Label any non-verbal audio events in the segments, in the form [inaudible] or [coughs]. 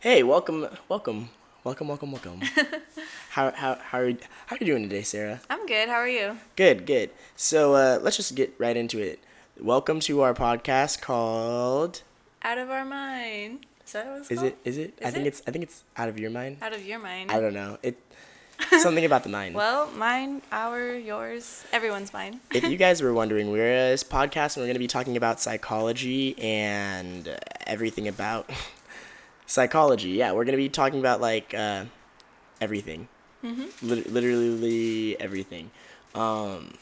Hey, welcome, welcome, welcome, welcome, welcome. [laughs] how how how are you, how are you doing today, Sarah? I'm good. How are you? Good, good. So uh, let's just get right into it. Welcome to our podcast called. Out of our mind. Is that what it's Is called? it? Is it? I Is think it? it's. I think it's out of your mind. Out of your mind. I don't know. It. [laughs] Something about the mind. Well, mine, our, yours, everyone's mine. [laughs] if you guys were wondering, we're a podcast and we're going to be talking about psychology and everything about psychology. Yeah, we're going to be talking about like uh, everything, mm-hmm. Lit- literally everything. Um,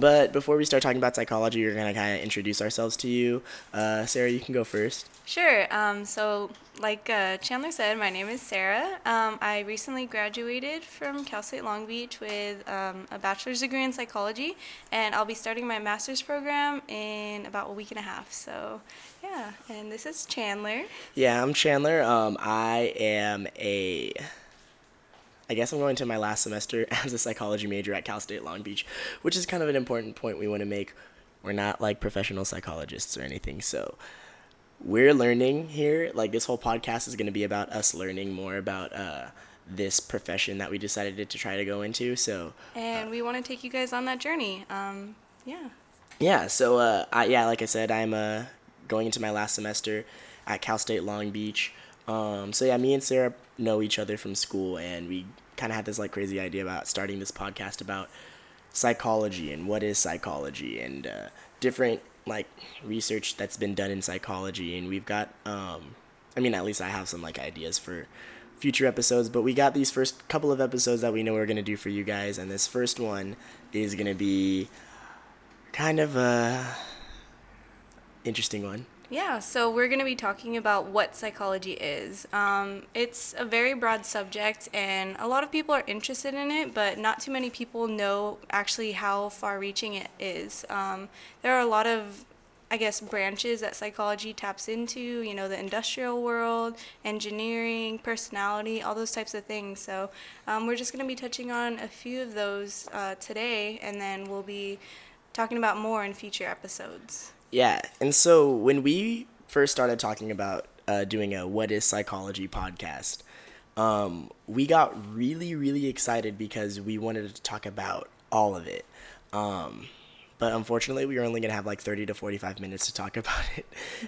but before we start talking about psychology, we're going to kind of introduce ourselves to you. Uh, Sarah, you can go first. Sure. Um, so, like uh, Chandler said, my name is Sarah. Um, I recently graduated from Cal State Long Beach with um, a bachelor's degree in psychology, and I'll be starting my master's program in about a week and a half. So, yeah. And this is Chandler. Yeah, I'm Chandler. Um, I am a. I guess I'm going to my last semester [laughs] as a psychology major at Cal State Long Beach, which is kind of an important point we want to make. We're not like professional psychologists or anything, so we're learning here. Like this whole podcast is going to be about us learning more about uh, this profession that we decided to try to go into. So And we want to take you guys on that journey. Um, yeah. Yeah, so uh, I, yeah, like I said, I'm uh, going into my last semester at Cal State Long Beach. Um, so yeah, me and Sarah know each other from school, and we kind of had this like crazy idea about starting this podcast about psychology and what is psychology and uh, different like research that's been done in psychology. And we've got, um, I mean, at least I have some like ideas for future episodes, but we got these first couple of episodes that we know we're gonna do for you guys, and this first one is gonna be kind of a interesting one. Yeah, so we're going to be talking about what psychology is. Um, it's a very broad subject, and a lot of people are interested in it, but not too many people know actually how far reaching it is. Um, there are a lot of, I guess, branches that psychology taps into, you know, the industrial world, engineering, personality, all those types of things. So um, we're just going to be touching on a few of those uh, today, and then we'll be talking about more in future episodes. Yeah, and so when we first started talking about uh, doing a "What Is Psychology" podcast, um, we got really, really excited because we wanted to talk about all of it. Um, but unfortunately, we were only gonna have like thirty to forty-five minutes to talk [laughs] about it.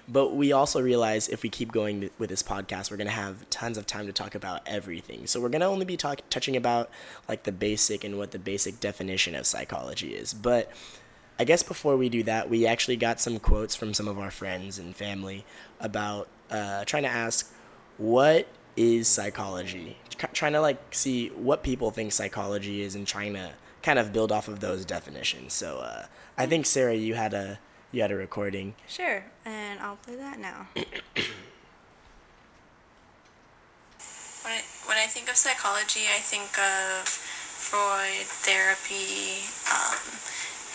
But we also realized if we keep going with this podcast, we're gonna have tons of time to talk about everything. So we're gonna only be talk- touching about like the basic and what the basic definition of psychology is, but I guess before we do that, we actually got some quotes from some of our friends and family about uh, trying to ask what is psychology, trying to like see what people think psychology is, and trying to kind of build off of those definitions. So uh, I think Sarah, you had a you had a recording. Sure, and I'll play that now. [coughs] When I, when I think of psychology, I think of Freud, therapy, um,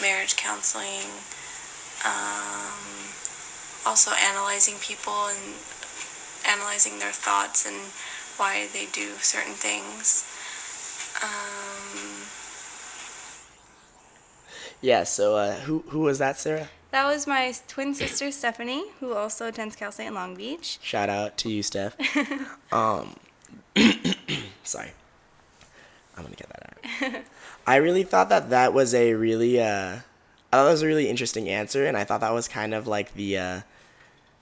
marriage counseling, um, also analyzing people and analyzing their thoughts and why they do certain things. Um, Yeah. So uh, who who was that, Sarah? That was my twin sister Stephanie, who also attends Cal State Long Beach. Shout out to you, Steph. [laughs] um, [coughs] sorry, I'm gonna get that out. I really thought that that was a really, uh, I thought that was a really interesting answer, and I thought that was kind of like the, uh,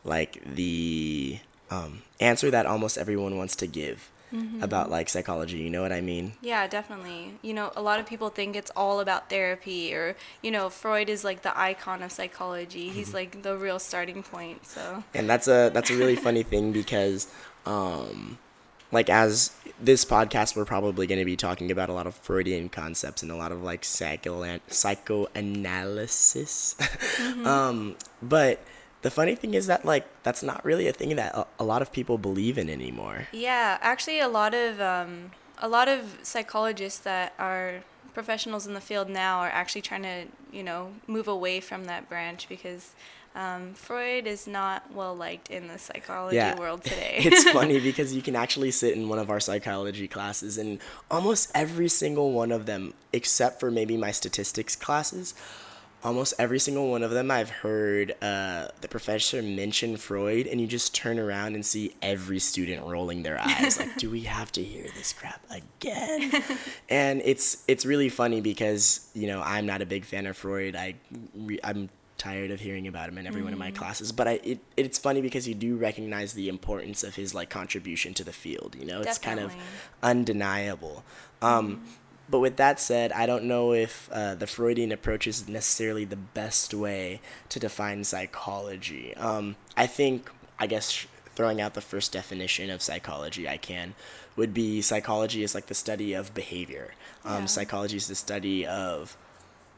like the um, answer that almost everyone wants to give about like psychology. You know what I mean? Yeah, definitely. You know, a lot of people think it's all about therapy, or, you know, Freud is like the icon of psychology. He's like the real starting point, so. and that's a that's a really funny thing because um like as this podcast we're probably going to be talking about a lot of freudian concepts and a lot of like psycho psychoanalysis. [laughs] Um but the funny thing is that like that's not really a thing that a, a lot of people believe in anymore. Yeah, actually, a lot of um, a lot of psychologists that are professionals in the field now are actually trying to, you know, move away from that branch because um, Freud is not well liked in the psychology Yeah. world today. [laughs] it's funny [laughs] because you can actually sit in one of our psychology classes and almost every single one of them except for maybe my statistics classes almost every single one of them I've heard uh, the professor mention Freud, and you just turn around and see every student rolling their eyes, like, "Do we have to hear this crap again?" [laughs] and it's it's really funny because you know I'm not a big fan of Freud. I I'm tired of hearing about him in every mm. one of my classes, but I it, it's funny because you do recognize the importance of his like contribution to the field. You know, it's kind of undeniable. Um, mm but with that said, I don't know if uh, the Freudian approach is necessarily the best way to define psychology. Um, I think, I guess, throwing out the first definition of psychology I can would be psychology is like the study of behavior. Um, yeah. Psychology is the study of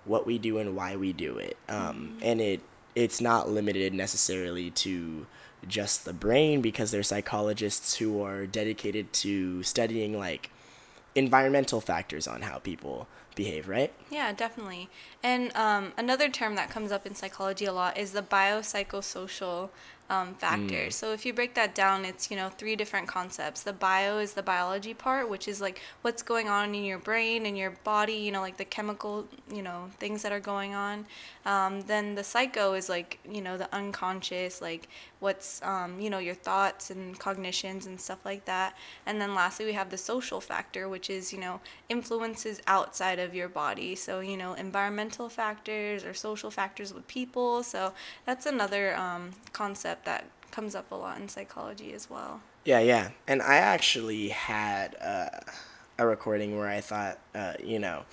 what we do and why we do it, um, mm-hmm. and it it's not limited necessarily to just the brain because there's psychologists who are dedicated to studying like environmental factors on how people behave, right? Yeah, definitely. And um, another term that comes up in psychology a lot is the biopsychosocial um, factors. Mm. So if you break that down, it's you know three different concepts. The bio is the biology part, which is like what's going on in your brain and your body. You know, like the chemical you know things that are going on. Um, then the psycho is like you know the unconscious, like what's um, you know your thoughts and cognitions and stuff like that. And then lastly, we have the social factor, which is you know influences outside of your body. So you know environmental factors or social factors with people. So that's another um, concept that comes up a lot in psychology as well. Yeah, yeah. And I actually had uh, a recording where I thought, uh, you know,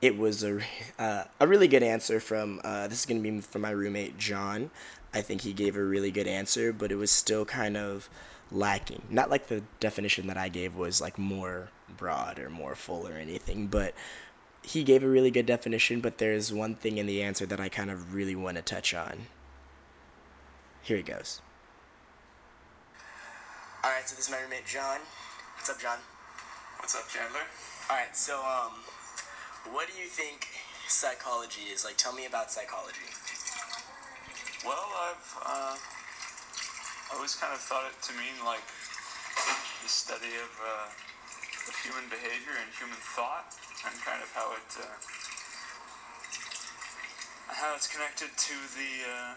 it was a, uh, a really good answer from, uh, this is going to be from my roommate, John. I think he gave a really good answer, but it was still kind of lacking. Not like the definition that I gave was like more broad or more full or anything, but he gave a really good definition, but there's one thing in the answer that I kind of really want to touch on. Here he goes. All right, so this is my roommate John. What's up, John? What's up, Chandler? All right, so um, what do you think psychology is? Like, tell me about psychology. Well, I've uh, I always kind of thought it to mean like the study of, uh, of human behavior and human thought, and kind of how it uh, how it's connected to the uh,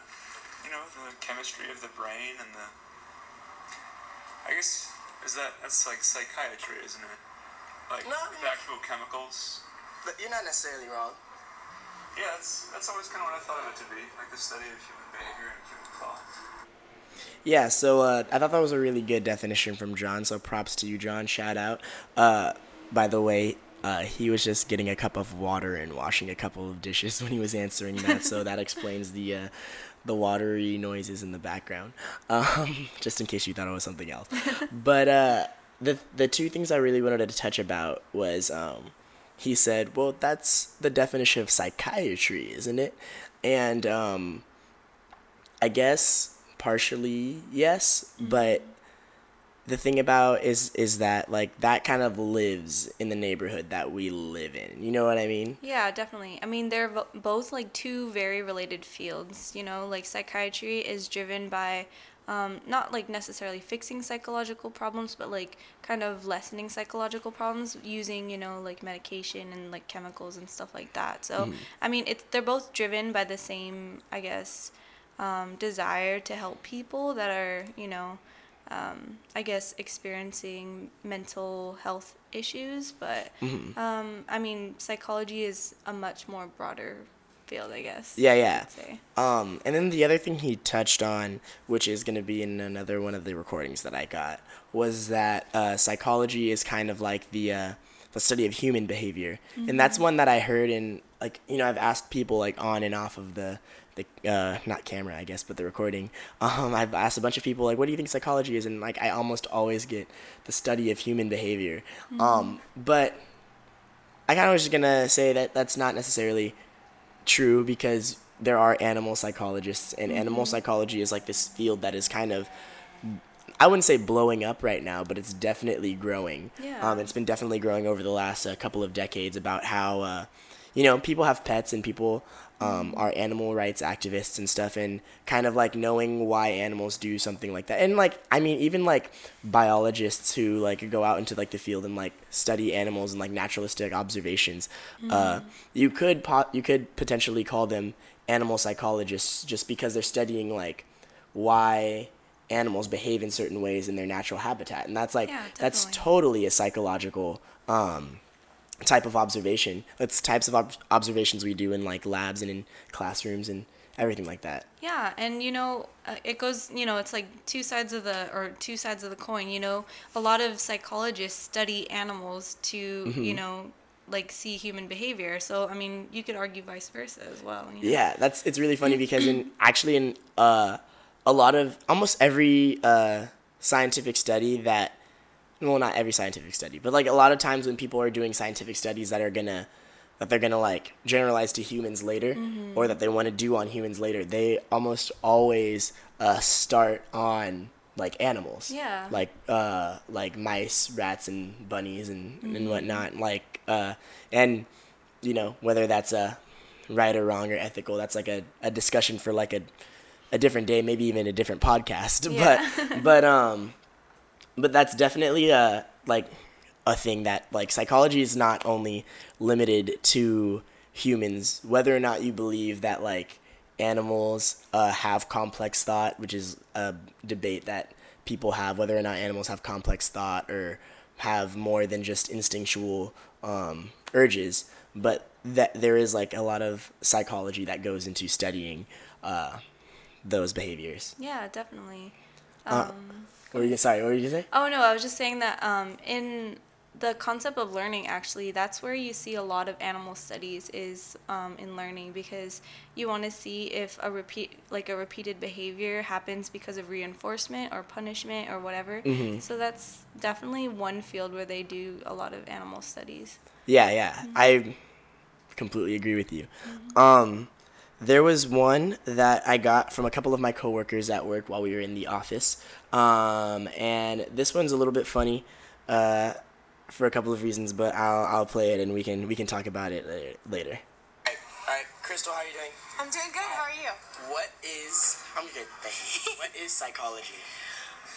you know, the chemistry of the brain and the. I guess is that that's like psychiatry, isn't it? Like no, the actual chemicals. But you're not necessarily wrong. Yeah, that's that's always kind of what I thought of it to be, like the study of human behavior and human thought. Yeah, so uh, I thought that was a really good definition from John. So props to you, John. Shout out. Uh, by the way, uh, he was just getting a cup of water and washing a couple of dishes [laughs] when he was answering that. so that explains the uh, the watery noises in the background, um, [laughs] just in case you thought it was something else. [laughs] but uh, the the two things I really wanted to touch about was um, he said, "Well, that's the definition of psychiatry, isn't it?" And um, I guess partially yes, but the thing about is is that like that kind of lives in the neighborhood that we live in. You know what I mean? Yeah, definitely. I mean, they're both like two very related fields. You know, like psychiatry is driven by um, not like necessarily fixing psychological problems, but like kind of lessening psychological problems using you know like medication and like chemicals and stuff like that. So mm. I mean, it's they're both driven by the same, I guess, um, desire to help people that are you know um, I guess, experiencing mental health issues. But mm-hmm. um, I mean, psychology is a much more broader field, I guess. Yeah, yeah. Um, and then the other thing he touched on, which is going to be in another one of the recordings that I got, was that uh, psychology is kind of like the uh, the study of human behavior, mm-hmm. and that's mm-hmm. one that I heard in like you know I've asked people like on and off of the the uh, not camera, I guess, but the recording. Um, I've asked a bunch of people like, "What do you think psychology is?" And like, I almost always get the study of human behavior. Mm-hmm. Um, but I kind of was just gonna say that that's not necessarily true because there are animal psychologists, and mm-hmm. animal psychology is like this field that is kind of I wouldn't say blowing up right now, but it's definitely growing. Yeah. Um, it's been definitely growing over the last uh, couple of decades about how, uh, you know, people have pets and people um, are animal rights activists and stuff and kind of like knowing why animals do something like that. And like i mean even like biologists who like go out into like the field and like study animals and like naturalistic observations uh, you could po- you could potentially call them animal psychologists just because they're studying like why animals behave in certain ways in their natural habitat. And that's like Yeah, that's totally a psychological um, type of observation. That's types of ob- observations we do in like labs and in classrooms and everything like that. Yeah, and you know, uh, it goes, you know, it's like two sides of the or two sides of the coin, you know. A lot of psychologists study animals to, you know, like see human behavior. So, I mean, you could argue vice versa as well. You know? Yeah, that's it's really funny [clears throat] because in actually in uh, a lot of almost every uh, scientific study that well not every scientific study but like a lot of times when people are doing scientific studies that are gonna that they're gonna like generalize to humans later or that they want to do on humans later they almost always uh, start on like animals. Yeah. like uh like mice rats and bunnies and and whatnot. Like uh and you know whether that's a right or wrong or ethical that's like a, a discussion for like a a different day maybe even a different podcast. [laughs] Yeah. but but um but that's definitely a like a thing that like psychology is not only limited to humans whether or not you believe that like animals uh, have complex thought which is a debate that people have whether or not animals have complex thought or have more than just instinctual um, urges but that there is like a lot of psychology that goes into studying uh, those behaviors Yeah, definitely. Uh, what were you sorry what were you Oh no, I was just saying that um, in the concept of learning, actually, that's where you see a lot of animal studies is um, in learning because you want to see if a repeat, like a repeated behavior, happens because of reinforcement or punishment or whatever. So that's definitely one field where they do a lot of animal studies. Yeah, yeah. I completely agree with you. Um, there was one that I got from a couple of my coworkers at work while we were in the office. Um, and this one's a little bit funny uh, for a couple of reasons, but I'll, I'll play it and we can we can talk about it later. later. All right, Crystal, how are you doing? I'm doing good. How are you? What is I'm good. Thank you. [laughs] what is psychology?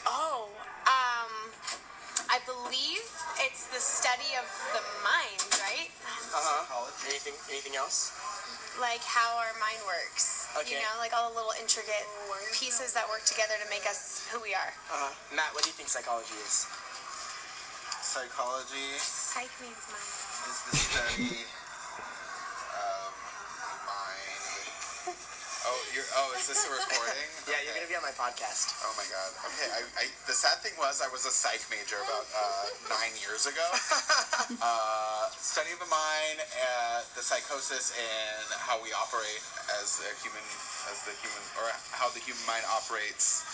Oh, um, I believe it's the study of the mind, right? Uh huh. Anything anything else? Like how our mind works. Okay. You know, like all the little intricate pieces that work together to make us who we are. Uh huh. Matt, what do you think psychology is? Psychology Psych means mind. is the study you're. Oh, is this a recording? [laughs] Yeah, you're gonna be on my podcast. Oh my god. Okay. I, I. The sad thing was, I was a psych major about uh, nine years ago. [laughs] uh, study of the mind, uh, the psychosis, and how we operate as a human, as the human, or how the human mind operates,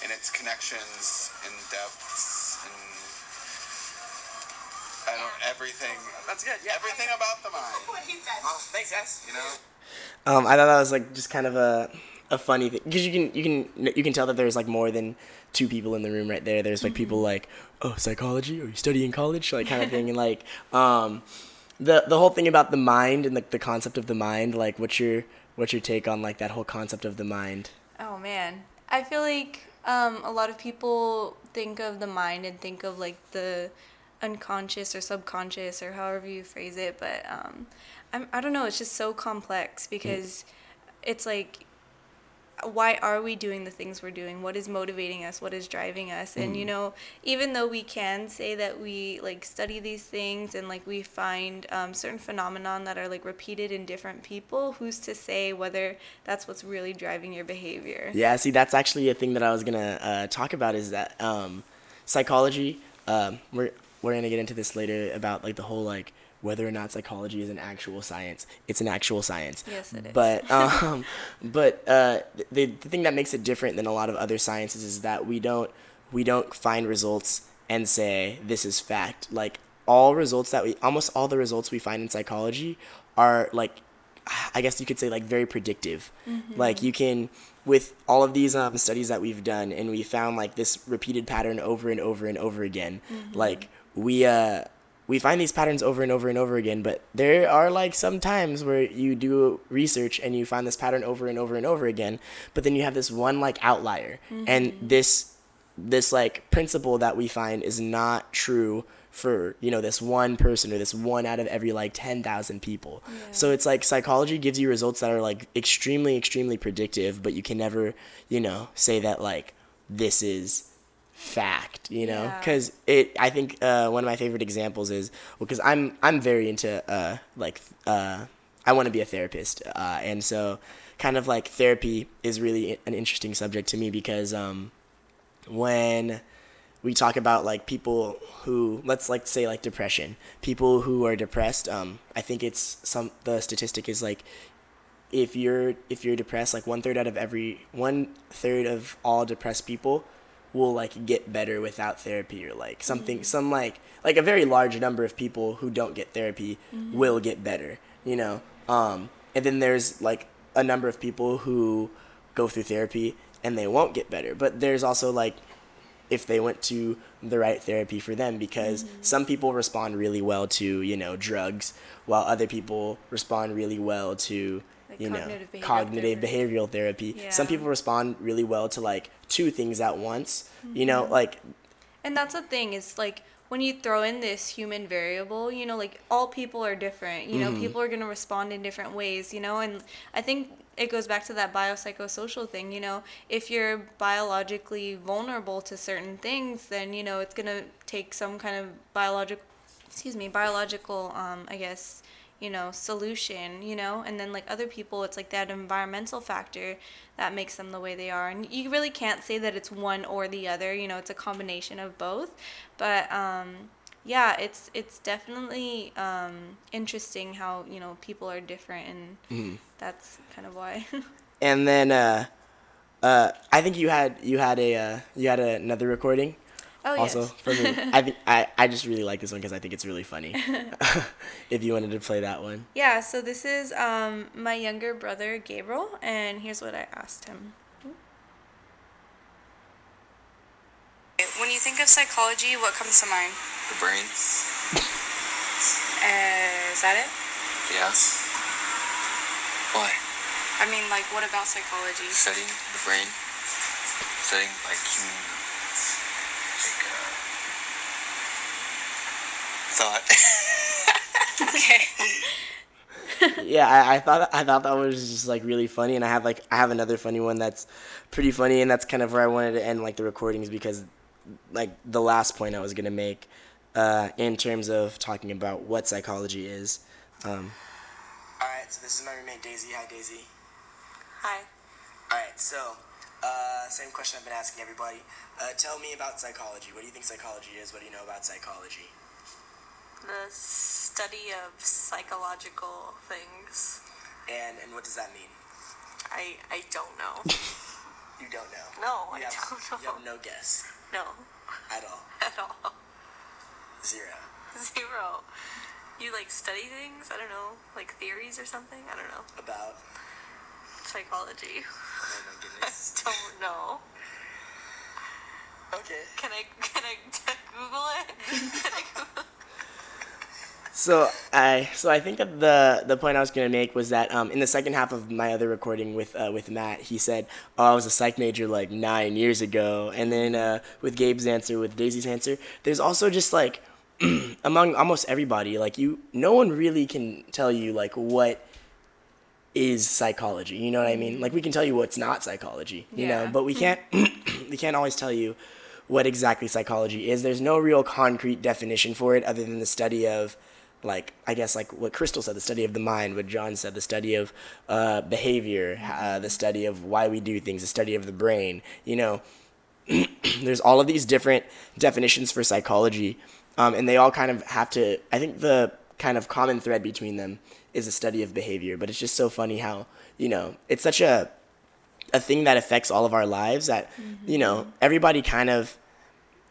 and its connections and depths and. I don't everything. That's good. Yeah. Everything about the mind. What he said. Thanks, guys. You know. Um, I thought that was like just kind of a a funny thing because you can you can you can tell that there's like more than two people in the room right there. There's like people like oh psychology? Are you studying college? Like kind of thing. And like um the the whole thing about the mind and like the concept of the mind like what's your what's your take on like that whole concept of the mind? Oh man, I feel like um, a lot of people think of the mind and think of like the unconscious or subconscious or however you phrase it, but um, I'm, I don't know. It's just so complex because it's like why are we doing the things we're doing what is motivating us what is driving us and you know even though we can say that we like study these things and like we find um, certain phenomenon that are like repeated in different people who's to say whether that's what's really driving your behavior Yeah, see, that's actually a thing that I was gonna uh, talk about is that um, psychology. Um, we're we're gonna get into this later about like the whole like whether or not psychology is an actual science. It's an actual science. Yes, it is. But [laughs] um, but uh, the the thing that makes it different than a lot of other sciences is that we don't we don't find results and say this is fact. Like all results that we almost all the results we find in psychology are like I guess you could say like very predictive. Like you can with all of these um, studies that we've done and we found like this repeated pattern over and over and over again. Like we uh we find these patterns over and over and over again, but there are like some times where you do research and you find this pattern over and over and over again, but then you have this one like outlier. Mm-hmm. And this this like principle that we find is not true for you know this one person or this one out of every like 10,000 people. Yeah. So it's like psychology gives you results that are like extremely extremely predictive, but you can never, you know, say that like this is fact, you know, because yeah. it. I think uh, one of my favorite examples is well, because I'm I'm very into uh, like uh, I want to be a therapist, uh, and so kind of like therapy is really an interesting subject to me because um, when we talk about like people who let's like say like depression people who are depressed um, i think it's some the statistic is like if you're if you're depressed like one third out of every one third of all depressed people will like get better without therapy or like something mm-hmm. some like like a very large number of people who don't get therapy mm-hmm. will get better you know um and then there's like a number of people who go through therapy and they won't get better but there's also like if they went to the right therapy for them because mm-hmm. some people respond really well to you know drugs while other people respond really well to like you know behavioral cognitive therapy. behavioral therapy yeah. some people respond really well to like two things at once mm-hmm. you know mm-hmm. like and that's the thing is like when you throw in this human variable you know like all people are different you know mm-hmm. people are going to respond in different ways you know and i think it goes back to that biopsychosocial thing you know if you're biologically vulnerable to certain things then you know it's going to take some kind of biological excuse me biological um, i guess you know solution you know? And then like other people it's like that environmental factor that makes them the way they are. And you really can't say that it's one or the other you know? It's a combination of both. But um yeah it's it's definitely um interesting how you know people are different. And mm. that's kind of why. [laughs] And then uh uh i think you had you had a uh, you had a, another recording Oh, also yes. for me. I think I, I just really like this one because I think it's really funny. [laughs] [laughs] if you wanted to play that one. Yeah, so this is um, my younger brother Gabriel, and here's what I asked him. When you think of psychology, what comes to mind? The brain. Uh, is that it? Yes. Why? I mean, like, what about psychology? Studying the brain. Studying, like, human thought. okay. [laughs] yeah, I, I, thought I thought that was just like really funny, and I have like I have another funny one that's pretty funny, and that's kind of where I wanted to end like the recordings because like the last point I was gonna make uh, in terms of talking about what psychology is. Um, all right, so this is my roommate Daisy. Hi, Daisy. Hi. All right, so uh, same question I've been asking everybody. Uh, tell me about psychology. What do you think psychology is? What do you know about psychology? the study of psychological things. And and what does that mean? I I don't know. [laughs] you don't know. No, you I have, don't know. You have no guess. No. At all. [laughs] At all. Zero. Zero. You like study things? I don't know, like theories or something? I don't know. About psychology. Oh my [laughs] goodness. I don't know. Okay. Can I can I [laughs] Google it? Can I Google so I so I think that the the point I was gonna make was that um, in the second half of my other recording with uh, with Matt, he said, "Oh, I was a psych major like nine years ago," and then uh, with Gabe's answer, with Daisy's answer, there's also just like [clears throat] among almost everybody, like you, no one really can tell you like what is psychology. You know what I mean? Like we can tell you what's not psychology, you yeah. know, but we can't [laughs] [clears throat] we can't always tell you what exactly psychology is. There's no real concrete definition for it other than the study of like I guess like what Crystal said, the study of the mind. What John said, the study of uh, behavior, uh, the study of why we do things, the study of the brain. You know, [clears throat] there's all of these different definitions for psychology, um, and they all kind of have to. I think the kind of common thread between them is a study of behavior. But it's just so funny how you know it's such a a thing that affects all of our lives that mm-hmm. you know everybody kind of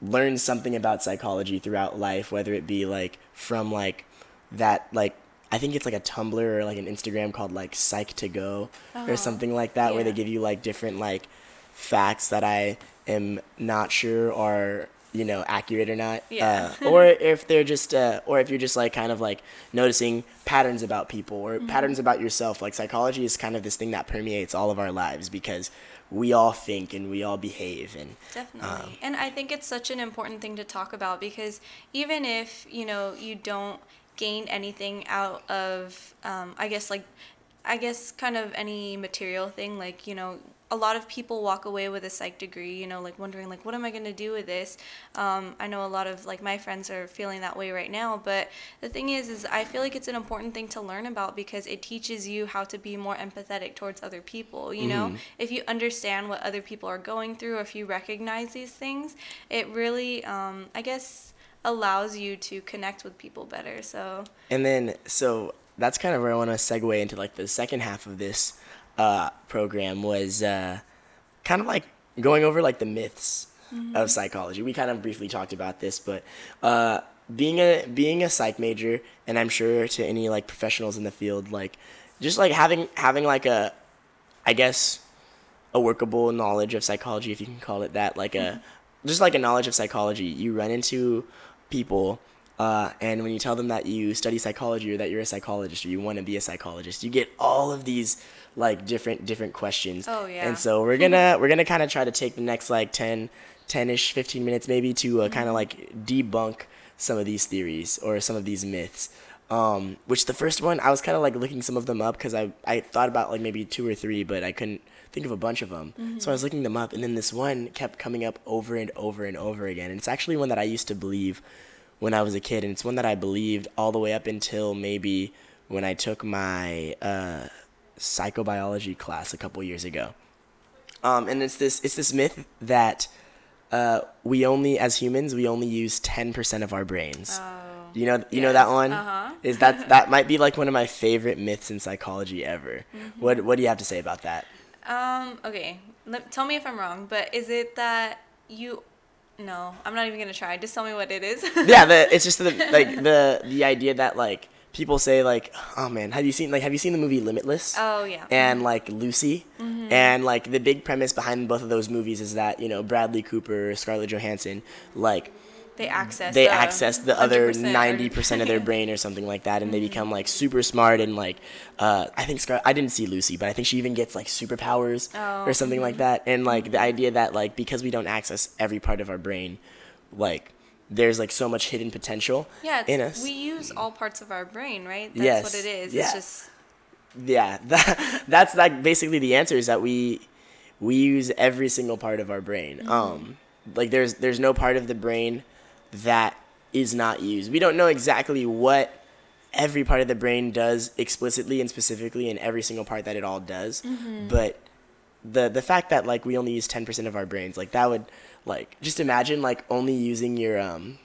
learns something about psychology throughout life whether it be like from like that like I think it's like a Tumblr or like an Instagram called like Psych to Go uh-huh. or something like that, yeah. where they give you like different like facts that I am not sure are you know accurate or not Yeah. uh, or if they're just uh, or if you're just like kind of like noticing patterns about people or Mm-hmm. patterns about yourself like psychology is kind of this thing that permeates all of our lives because we all think and we all behave and Definitely. and I think it's such an important thing to talk about because even if, you know, you don't gain anything out of, um, I guess, like, I guess kind of any material thing, like, you know, a lot of people walk away with a psych degree, you know, like wondering, like, what am I going to do with this? Um, I know a lot of, like, my friends are feeling that way right now, but the thing is, is I feel like it's an important thing to learn about because it teaches you how to be more empathetic towards other people, you know? If you understand what other people are going through, or if you recognize these things, it really, um, I guess, allows you to connect with people better. So, And then, so that's kind of where I want to segue into like the second half of this uh, program was uh, kind of like going over like the myths of psychology. We kind of briefly talked about this, but uh, being a being a psych major, and I'm sure to any like professionals in the field, like just like having having like a, I guess, a workable knowledge of psychology, if you can call it that, like a just like a knowledge of psychology. You run into people, uh, and when you tell them that you study psychology or that you're a psychologist or you want to be a psychologist, you get all of these like different different questions. Oh, yeah. And so we're gonna [laughs] we're gonna kind of try to take the next like 10, 10-ish, 15 minutes maybe to uh, kind of like debunk some of these theories or some of these myths. Um, which the first one I was kind of like looking some of them up because I I thought about like maybe two or three, but I couldn't think of a bunch of them. So I was looking them up, and then this one kept coming up over and over and over again. And it's actually one that I used to believe when I was a kid, and it's one that I believed all the way up until maybe when I took my uh, psychobiology class a couple years ago. Um, and it's this it's this myth that uh, we only as humans we only use ten percent of our brains. you know you know that one uh-huh. is that that might be like one of my favorite myths in psychology ever. What what do you have to say about that? um, okay, Let, tell me if I'm wrong, but is it that you, no, I'm not even going to try. Just tell me what it is. yeah, the, it's just [laughs] the like the the idea that like people say like, oh man, have you seen like have you seen the movie Limitless? Oh, yeah. And like Lucy, Mm-hmm. and like the big premise behind both of those movies is that you know Bradley Cooper, Scarlett Johansson, like they access they the access the other 100% or- ninety percent of their [laughs] brain or something like that, and they become like super smart and like uh, I think Scar- I didn't see Lucy, but I think she even gets like superpowers Oh, or something like that. And like the idea that like because we don't access every part of our brain, like there's like so much hidden potential Yeah, it's, in us. we use all parts of our brain, right? That's Yes, what it is. yeah. It's just yeah, [laughs] that, that's like basically the answer is that we we use every single part of our brain. Mm-hmm. Um, like there's there's no part of the brain that is not used. We don't know exactly what every part of the brain does explicitly and specifically in every single part that it all does. Mm-hmm. But the the fact that like we only use 10% of our brains, like that would like just imagine like only using your um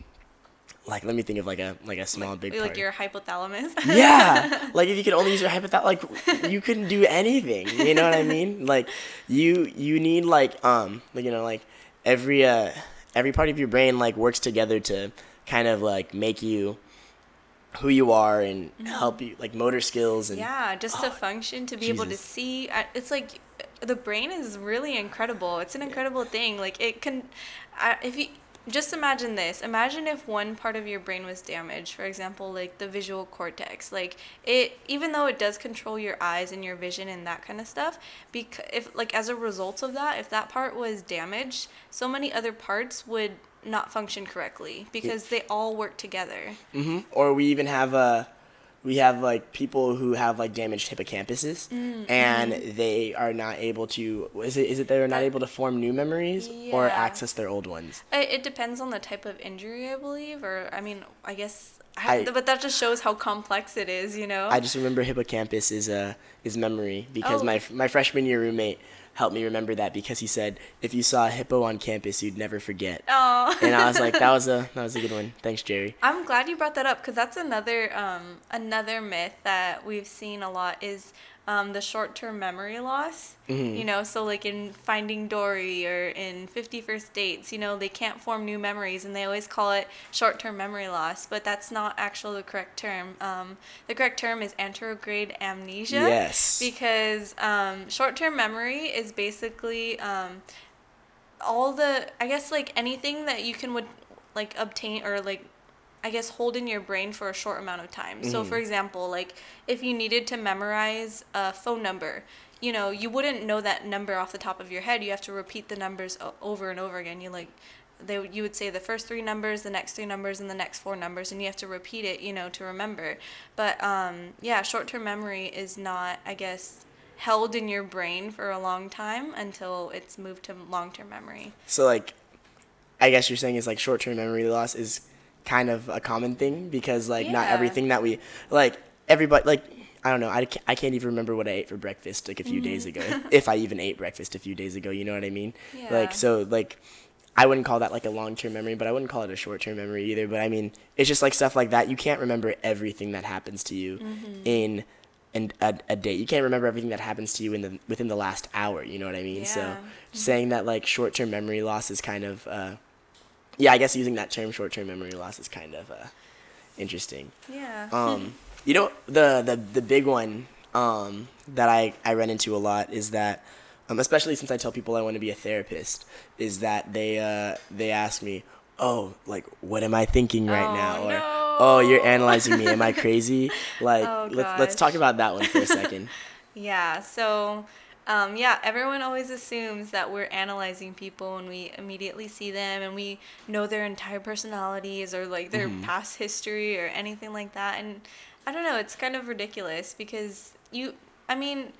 like let me think of like a like a small big like part. your hypothalamus. [laughs] Yeah, [laughs] like if you could only use your hypothalamus, like you couldn't do anything. You know what I mean? [laughs] Like you you need like um like you know like every uh every part of your brain like works together to kind of like make you who you are and help you like motor skills and Yeah, just to [gasps] function, to be able to see. It's like the brain is really incredible. It's an incredible thing. Like it can, I if you just imagine this. Imagine if one part of your brain was damaged. For example, like the visual cortex. Like it, even though it does control your eyes and your vision and that kind of stuff, because if like as a result of that, if that part was damaged, so many other parts would not function correctly because they all work together. or we even have uh we have like people who have like damaged hippocampuses and they are not able to is it is it they're not able to form new memories or access their old ones It, it depends on the type of injury, I believe, or I mean, I guess. I, I- but that just shows how complex it is, you know. I just remember hippocampus is uh is memory because Oh. my my freshman year roommate helped me remember that because he said if you saw a hippo on campus you'd never forget. Oh. And I was like that was a [laughs] that was a good one. Thanks Jerry. I'm glad you brought that up because that's another um, another myth that we've seen a lot is um, the short term memory loss. You know, so like in Finding Dory or in Fifty First Dates, you know, they can't form new memories and they always call it short term memory loss, but that's not actually the correct term. Um, the correct term is anterograde amnesia. Yes. Because um, short term memory is basically. Um, all the I guess like anything that you can would like obtain or like I guess hold in your brain for a short amount of time. So Mm-hmm. for example, like if you needed to memorize a phone number, you know, you wouldn't know that number off the top of your head. You have to repeat the numbers o- over and over again. You like they you would say the first three numbers, the next three numbers, and the next four numbers, and you have to repeat it, you know, to remember. But um, yeah, short-term memory is not, I guess, held in your brain for a long time until it's moved to long-term memory. So like, I guess you're saying is like short-term memory loss is kind of a common thing because like not everything that we like everybody like I don't know I can't, I can't even remember what I ate for breakfast like a few days mm. ago. [laughs] If I even ate breakfast a few days ago you know what I mean? Yeah. like so like I wouldn't call that like a long-term memory but I wouldn't call it a short-term memory either but I mean it's just like stuff like that. You can't remember everything that happens to you mm-hmm. in in a, a day. You can't remember everything that happens to you in the within the last hour you know what I mean? So Yeah. Mm-hmm. saying that like short-term memory loss is kind of uh, yeah i guess using that term short-term memory loss is kind of uh, interesting. Yeah. um, [laughs] you know the, the the big one um, that I, I run into a lot is that um, especially since i tell people i want to be a therapist is that they uh, they ask me oh like what am i thinking right Oh, now or no. oh you're analyzing me. Am i [laughs] crazy? Like Oh, let's let's talk about that one for a second. [laughs] Yeah, so um, yeah, everyone always assumes that we're analyzing people when we immediately see them and we know their entire personalities or like their past history or anything like that. And I don't know, it's kind of ridiculous because you, I mean,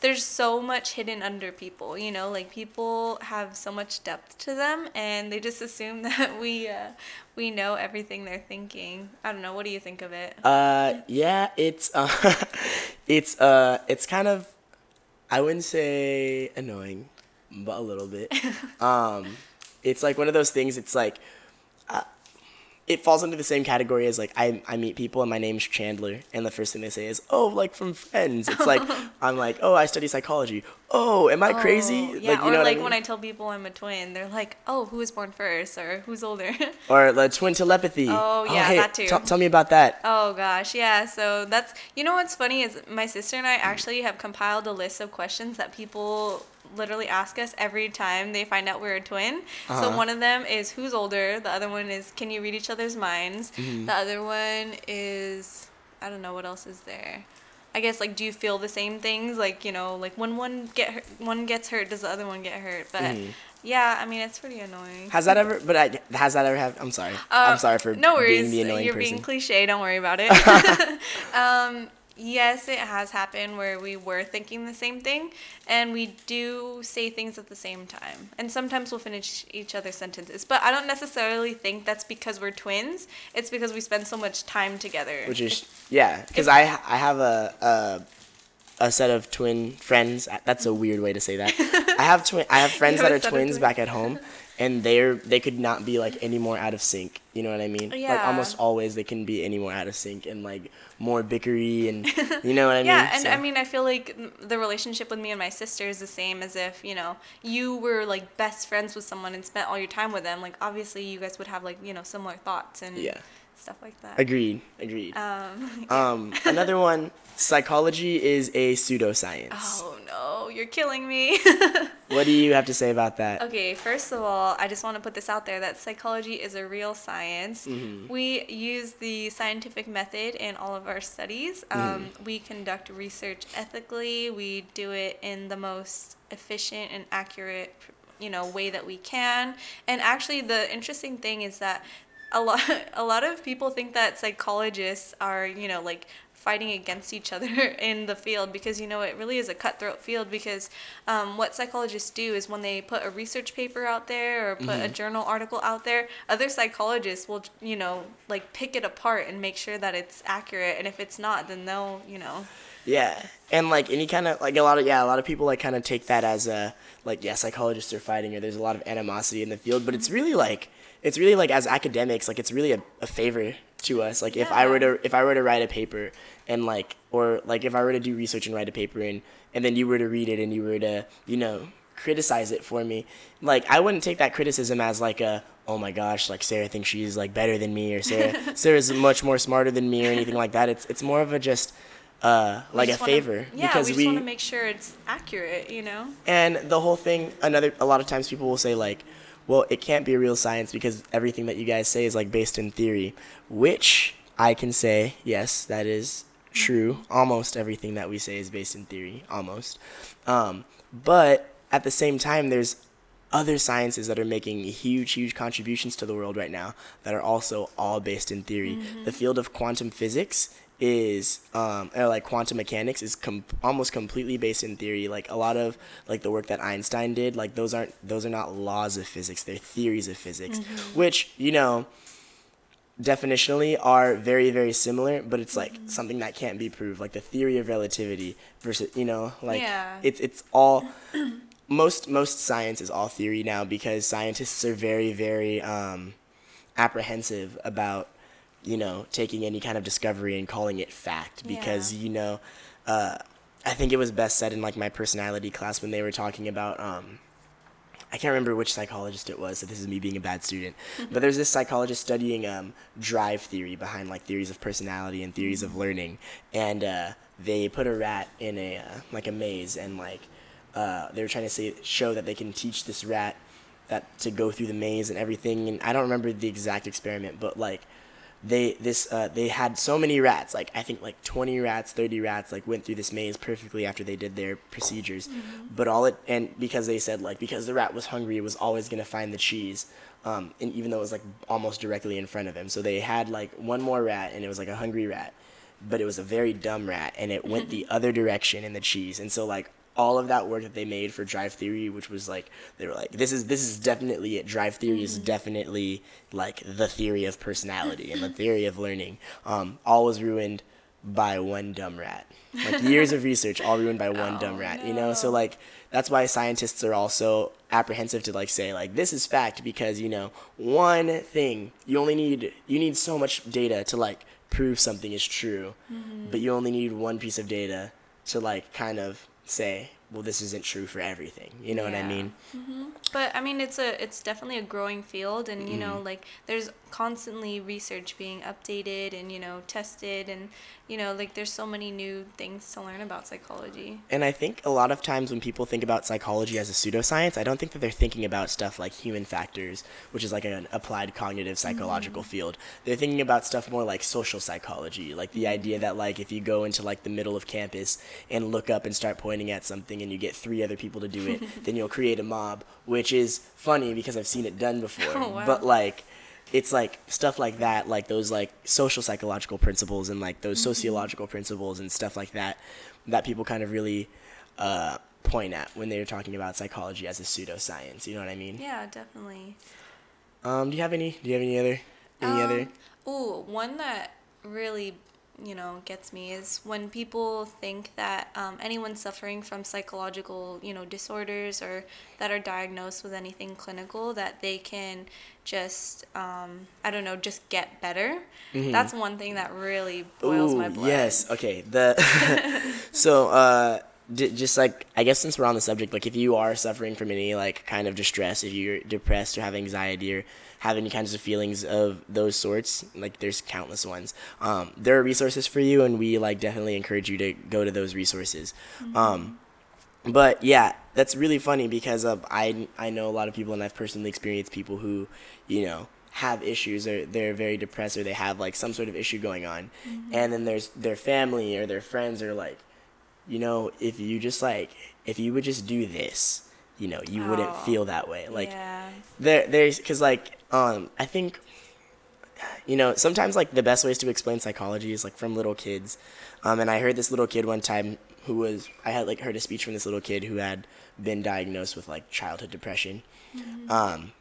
there's so much hidden under people, you know, like people have so much depth to them and they just assume [laughs] that we, uh, we know everything they're thinking. I don't know, what do you think of it? Uh, yeah, it's uh, [laughs] it's uh, it's kind of, I wouldn't say annoying, but a little bit. [laughs] um, it's like one of those things. It's like, it falls under the same category as like I I meet people and my name's Chandler and the first thing they say is oh like from Friends. It's like [laughs] I'm like oh I study psychology. Oh, am I oh, crazy? Oh, yeah, like, you or know what I like mean? when I tell people I'm a twin, they're like, "Oh, who was born first, or who's older?" [laughs] or the twin telepathy. Oh, oh, yeah, hey, that too. t- tell me about that. oh gosh, yeah. So that's you know what's funny is my sister and I actually have compiled a list of questions that people literally ask us every time they find out we're a twin. Uh-huh. So one of them is who's older. The other one is can you read each other's minds. Mm-hmm. The other one is I don't know what else is there. I guess like do you feel the same things like you know like when one get hurt, one gets hurt does the other one get hurt but Mm-hmm. yeah I mean it's pretty annoying. Has that ever? But I, has that ever happened? I'm sorry. I'm sorry for Uh, no worries. being the annoying You're person. being cliche. Don't worry about it. [laughs] [laughs] um, yes, it has happened where we were thinking the same thing, and we do say things at the same time. And sometimes we'll finish each other's sentences. But I don't necessarily think that's because we're twins. It's because we spend so much time together. which is yeah because i i have a, a a set of twin friends that's a weird way to say that [laughs] i have twin i have friends that are twins twins? back at home [laughs] and they're they could not be like any more out of sync you know what i mean Yeah. like almost always they can be any more out of sync and like more bickery and [laughs] you know what i mean yeah, and So- I mean, I feel like the relationship with me and my sister is the same as if you know you were like best friends with someone and spent all your time with them. Like obviously, you guys would have like you know similar thoughts and Yeah. stuff like that. agreed agreed Um, [laughs] um another one psychology is a pseudoscience oh you're killing me. [laughs] what do you have to say about that okay, first of all, I just want to put this out there that psychology is a real science. Mm-hmm. We use the scientific method in all of our studies. Um, Mm-hmm. We conduct research ethically. We do it in the most efficient and accurate, you know, way that we can. And actually, the interesting thing is that a lot, [laughs] a lot of people think that psychologists are, you know, like fighting against each other [laughs] in the field because you know it really is a cutthroat field because um, what psychologists do is when they put a research paper out there or put a journal article out there other psychologists will you know like pick it apart and make sure that it's accurate. And if it's not then they'll you know. Yeah, and like any kind of like a lot of yeah, a lot of people like kind of take that as a like yeah, psychologists are fighting or there's a lot of animosity in the field, but it's really like it's really like as academics like it's really a, a favor to us. Like if I were to if I were to write a paper and like or like if I were to do research and write a paper and and then you were to read it and you were to you know criticize it for me, like I wouldn't take that criticism as like a oh my gosh like Sarah thinks she's like better than me or [laughs] Sarah Sarah's much more smarter than me or anything like that. It's it's more of a just uh, like a wanna- favor Yeah, because we just want to make sure it's accurate, you know? and the whole thing another a lot of times people will say like well it can't be real science because everything that you guys say is like based in theory which i can say yes that is true. Almost everything that we say is based in theory almost. Um, but at the same time there's other sciences that are making huge huge contributions to the world right now that are also all based in theory. The field of quantum physics is um, or like quantum mechanics is com- almost completely based in theory. Like a lot of like the work that einstein did like those aren't those are not laws of physics. They're theories of physics which you know definitionally are very very similar but it's like something that can't be proved. Like the theory of relativity versus you know like Yeah. it's it's all [clears throat] most most science is all theory now because scientists are very very um, apprehensive about you know taking any kind of discovery and calling it fact because Yeah. you know uh, I think it was best said in like my personality class when they were talking about um, I can't remember which psychologist it was, so this is me being a bad student. [laughs] but there's this psychologist studying um, drive theory behind like theories of personality and theories of learning, and uh, they put a rat in a uh, like a maze, and like uh, they were trying to say show that they can teach this rat that to go through the maze and everything. And I don't remember the exact experiment, but like they this uh, they had so many rats like i think like 20 rats 30 rats like went through this maze perfectly after they did their procedures. But all it and because they said like because the rat was hungry it was always going to find the cheese um, and even though it was like almost directly in front of him so they had like one more rat and it was like a hungry rat. But it was a very dumb rat and it went [laughs] the other direction in the cheese. And so like all of that work that they made for drive theory which was like they were like this is this is definitely it. Drive theory is definitely like the theory of personality and the [laughs] theory of learning. Um, all was ruined by one dumb rat. Like years of research all ruined by [laughs] one dumb rat you know? So like that's why scientists are also apprehensive to like say like this is fact because you know one thing you only need you need so much data to like prove something is true but you only need one piece of data to like kind of say well this isn't true for everything you know what i Yeah. mean mm-hmm. But I mean, it's a it's definitely a growing field, and you Mm. know, mm-hmm. like there's constantly research being updated and you know tested, and you know, like there's so many new things to learn about psychology. And I think a lot of times when people think about psychology as a pseudoscience, I don't think that they're thinking about stuff like human factors, which is like an applied cognitive psychological mm-hmm. field. They're thinking about stuff more like social psychology, like the idea that like if you go into like the middle of campus and look up and start pointing at something and you get three other people to do it, [laughs] then you'll create a mob, which is funny because I've seen it done before. [laughs] Oh, wow. But like it's like stuff like that, like those like social psychological principles and like those sociological principles and stuff like that, that people kind of really uh, point at when they're talking about psychology as a pseudoscience. You know what I mean? Yeah, definitely. Um, do you have any? Do you have any other? Any other? Um, Ooh, one that really, you know, gets me is when people think that um, anyone suffering from psychological, you know, disorders or that are diagnosed with anything clinical that they can just, um, I don't know, just get better. That's one thing that really boils my Mm-hmm. Blood. Yes. Okay. The [laughs] so uh, just like I guess since we're on the subject, like if you are suffering from any like kind of distress, if you're depressed or have anxiety or have any kinds of feelings of those sorts, like there's countless ones. Um, there are resources for you, and we like definitely encourage you to go to those resources. Um, but yeah, that's really funny because uh, I I know a lot of people, and I've personally experienced people who, you know, have issues or they're very depressed or they have like some sort of issue going on, and then there's their family or their friends are like, you know, if you just like if you would just do this, you know, you wouldn't Oh, feel that way. Like yeah. there there's because like um I think you know sometimes like the best ways to explain psychology is like from little kids. Um and I heard this little kid one time who was I had like heard a speech from this little kid who had been diagnosed with like childhood depression. Um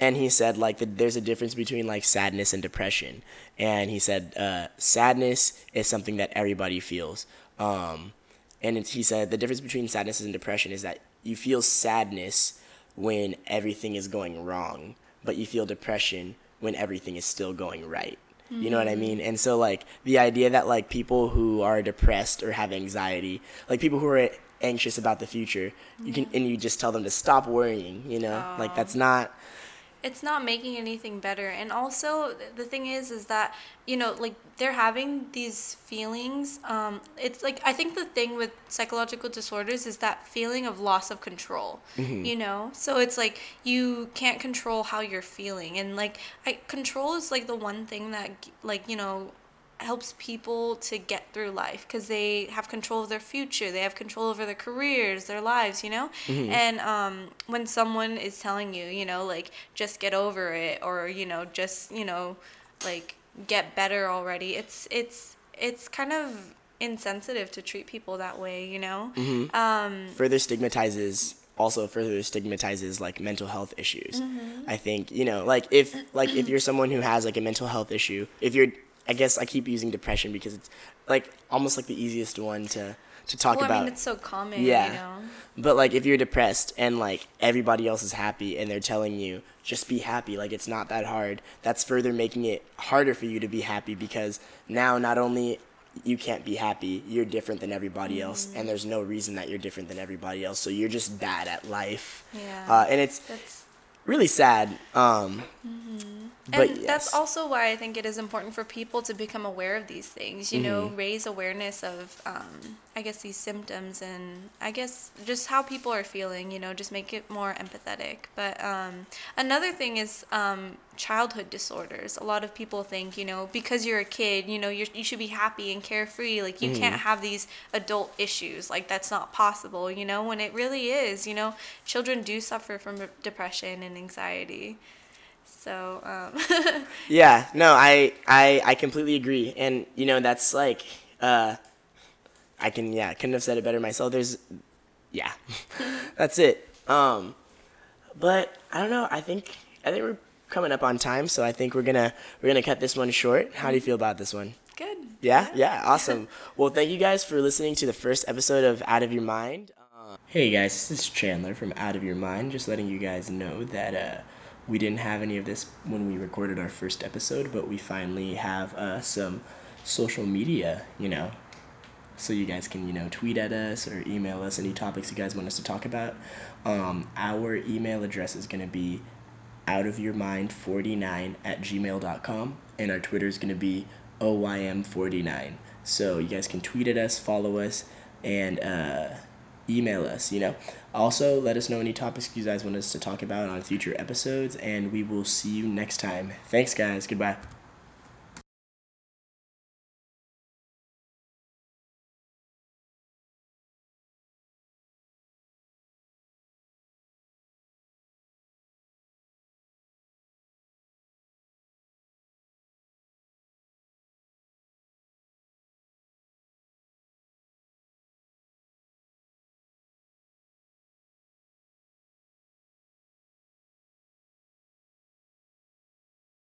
and he said like the, there's a difference between like sadness and depression. And he said uh, sadness is something that everybody feels. Um, and it's, he said the difference between sadness and depression is that you feel sadness when everything is going wrong but you feel depression when everything is still going right. You know what i mean? And so like the idea that like people who are depressed or have anxiety like people who are anxious about the future you can and you just tell them to stop worrying you know? Like that's not it's not making anything better. And also the thing is is that you know like they're having these feelings um, it's like i think the thing with psychological disorders is that feeling of loss of control you know? So it's like you can't control how you're feeling. And like I, control is like the one thing that like you know helps people to get through life because they have control of their future they have control over their careers their lives you know? And um, when someone is telling you you know like just get over it or you know just you know like get better already it's it's it's kind of insensitive to treat people that way you know? Um, further stigmatizes also further stigmatizes like mental health issues. Mm-hmm. i think you know like if like if you're someone who has like a mental health issue if you're i guess i keep using depression because it's like almost like the easiest one to to talk well, about i mean it's so common yeah. you know. But like if you're depressed and like everybody else is happy and they're telling you just be happy like it's not that hard that's further making it harder for you to be happy because now not only you can't be happy you're different than everybody else Mm-hmm. and there's no reason that you're different than everybody else so you're just bad at life. Yeah. uh, and it's that's really sad um but and yes. that's also why I think it is important for people to become aware of these things. You know, Mm-hmm. raise awareness of, um, I guess, these symptoms and I guess just how people are feeling. You know, just make it more empathetic. But um, another thing is um, childhood disorders. A lot of people think, you know, because you're a kid, you know, you're, you should be happy and carefree. Like you Mm-hmm. can't have these adult issues. Like that's not possible. You know, when it really is. You know, children do suffer from depression and anxiety. So. Um, [laughs] Yeah, no, I, I I completely agree, and you know that's like, uh, I can yeah, couldn't have said it better myself. There's, yeah, [laughs] that's it. Um, but I don't know. I think I think we're coming up on time, so I think we're gonna we're gonna cut this one short. How do you feel about this one? Good. Yeah, yeah, [laughs] awesome. well, thank you guys for listening to the first episode of Out of Your Mind. Uh, hey guys, this is Chandler from Out of Your Mind. Just letting you guys know that uh, we didn't have any of this when we recorded our first episode, but we finally have uh, some social media, you know, so you guys can you know tweet at us or email us any topics you guys want us to talk about. Um, our email address is gonna be out of your mind 49 at gmail.com and our twitter is going to be oym49 so you guys can tweet at us follow us and uh, email us you know. Also let us know any topics you guys want us to talk about on future episodes and we will see you next time. Thanks guys. Goodbye